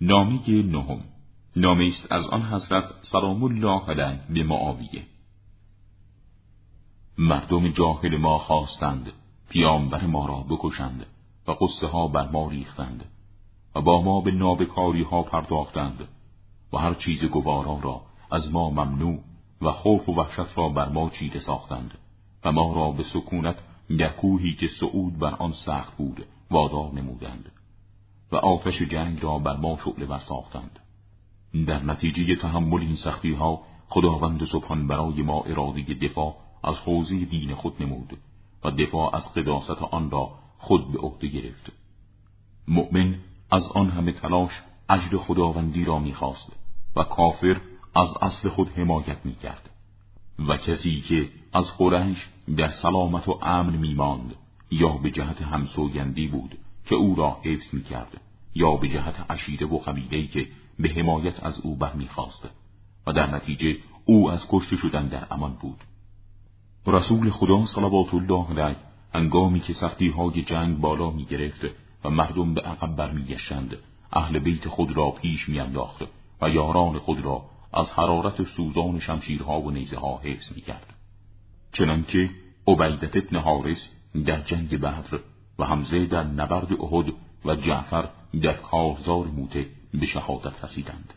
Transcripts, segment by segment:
نامی نهم. نامی است از آن حضرت سلام الله علیه به معاویه. مردم جاهل ما خواستند پیامبر ما را بکشند و قصه ها بر ما ریختند و با ما به نابکاری ها پرداختند و هر چیز گوارا را از ما ممنوع و خوف و وحشت را بر ما چیده ساختند و ما را به سکونت در که سعود بر آن سخت بود وادار نمودند. و آتش جنگ را بر ما شعله بر ساختند. در نتیجه تحمل این سختی ها خداوند سبحان برای ما اراده دفاع از حوزه دین خود نمود و دفاع از قداست آن را خود به عهده گرفت. مؤمن از آن همه تلاش اجر خداوندی را می‌خواست و کافر از اصل خود حمایت می‌کرد. و کسی که از قرنش در سلامت و امن میماند یا به جهت همسوگندی بود که او را حفظ می‌کرد یا به جهت عشیره و قبیلهی که به حمایت از او برمیخواست و در نتیجه او از کشته شدن در امان بود. رسول خدا صلوات الله علیه هنگامی که سختی های جنگ بالا می گرفت و مردم به عقب برمیگشتند اهل بیت خود را پیش میانداخت و یاران خود را از حرارت سوزان شمشیرها و نیزه ها حفظ می کرد. چنانکه عبیدت ابن حارس در جنگ بدر و حمزه در نبرد احد و جعفر در کارزار موته به شهادت رسیدند.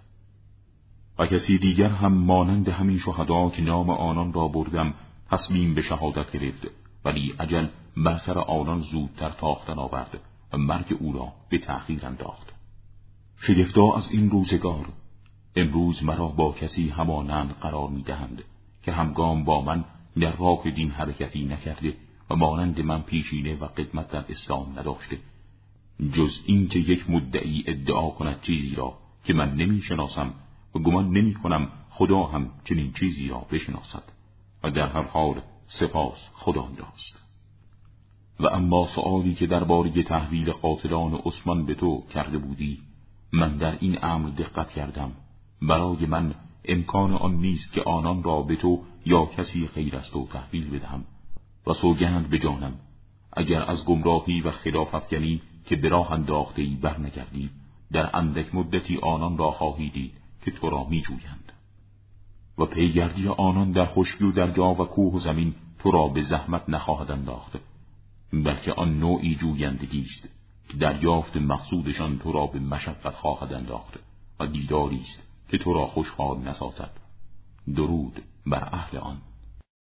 و کسی دیگر هم مانند همین شهدا که نام آنان را بردم تصمیم به شهادت گرفت ولی عجل بر سر آنان زودتر تاختن آورد و مرگ او را به تأخیر انداخت شگفتا از این روزگار امروز مرا با کسی همانند قرار می‌دهند که همگام با من در راه دین حرکتی نکرده و مانند من پیشینه و قدمت در اسلام نداشته جز اینکه یک مدعی ادعا کند چیزی را که من نمی‌شناسم و گمان نمی کنم خدا هم چنین چیزی را بشناسد و در هر حال سپاس خدای راست و اما سؤالی که درباره تحویل قاتلان عثمان به تو کرده بودی من در این امر دقت کردم. برای من امکان آن نیست که آنان را به تو یا کسی خیر از تو تحویل بدهم. و سوگند به جانم اگر از گمراهی و خلاف افکنی که به راه انداخته ای برنگردی در اندک مدتی آنان را خواهی دید که تو را می جویند. و پیگردی آنان در خشکی و در جا و کوه و زمین تو را به زحمت نخواهد انداخت بلکه آن نوعی جویندگی است که دریافت مقصودشان تو را به مشقت خواهد انداخت و دیداری است که تو را خوشحال نسازد درود بر اهل آن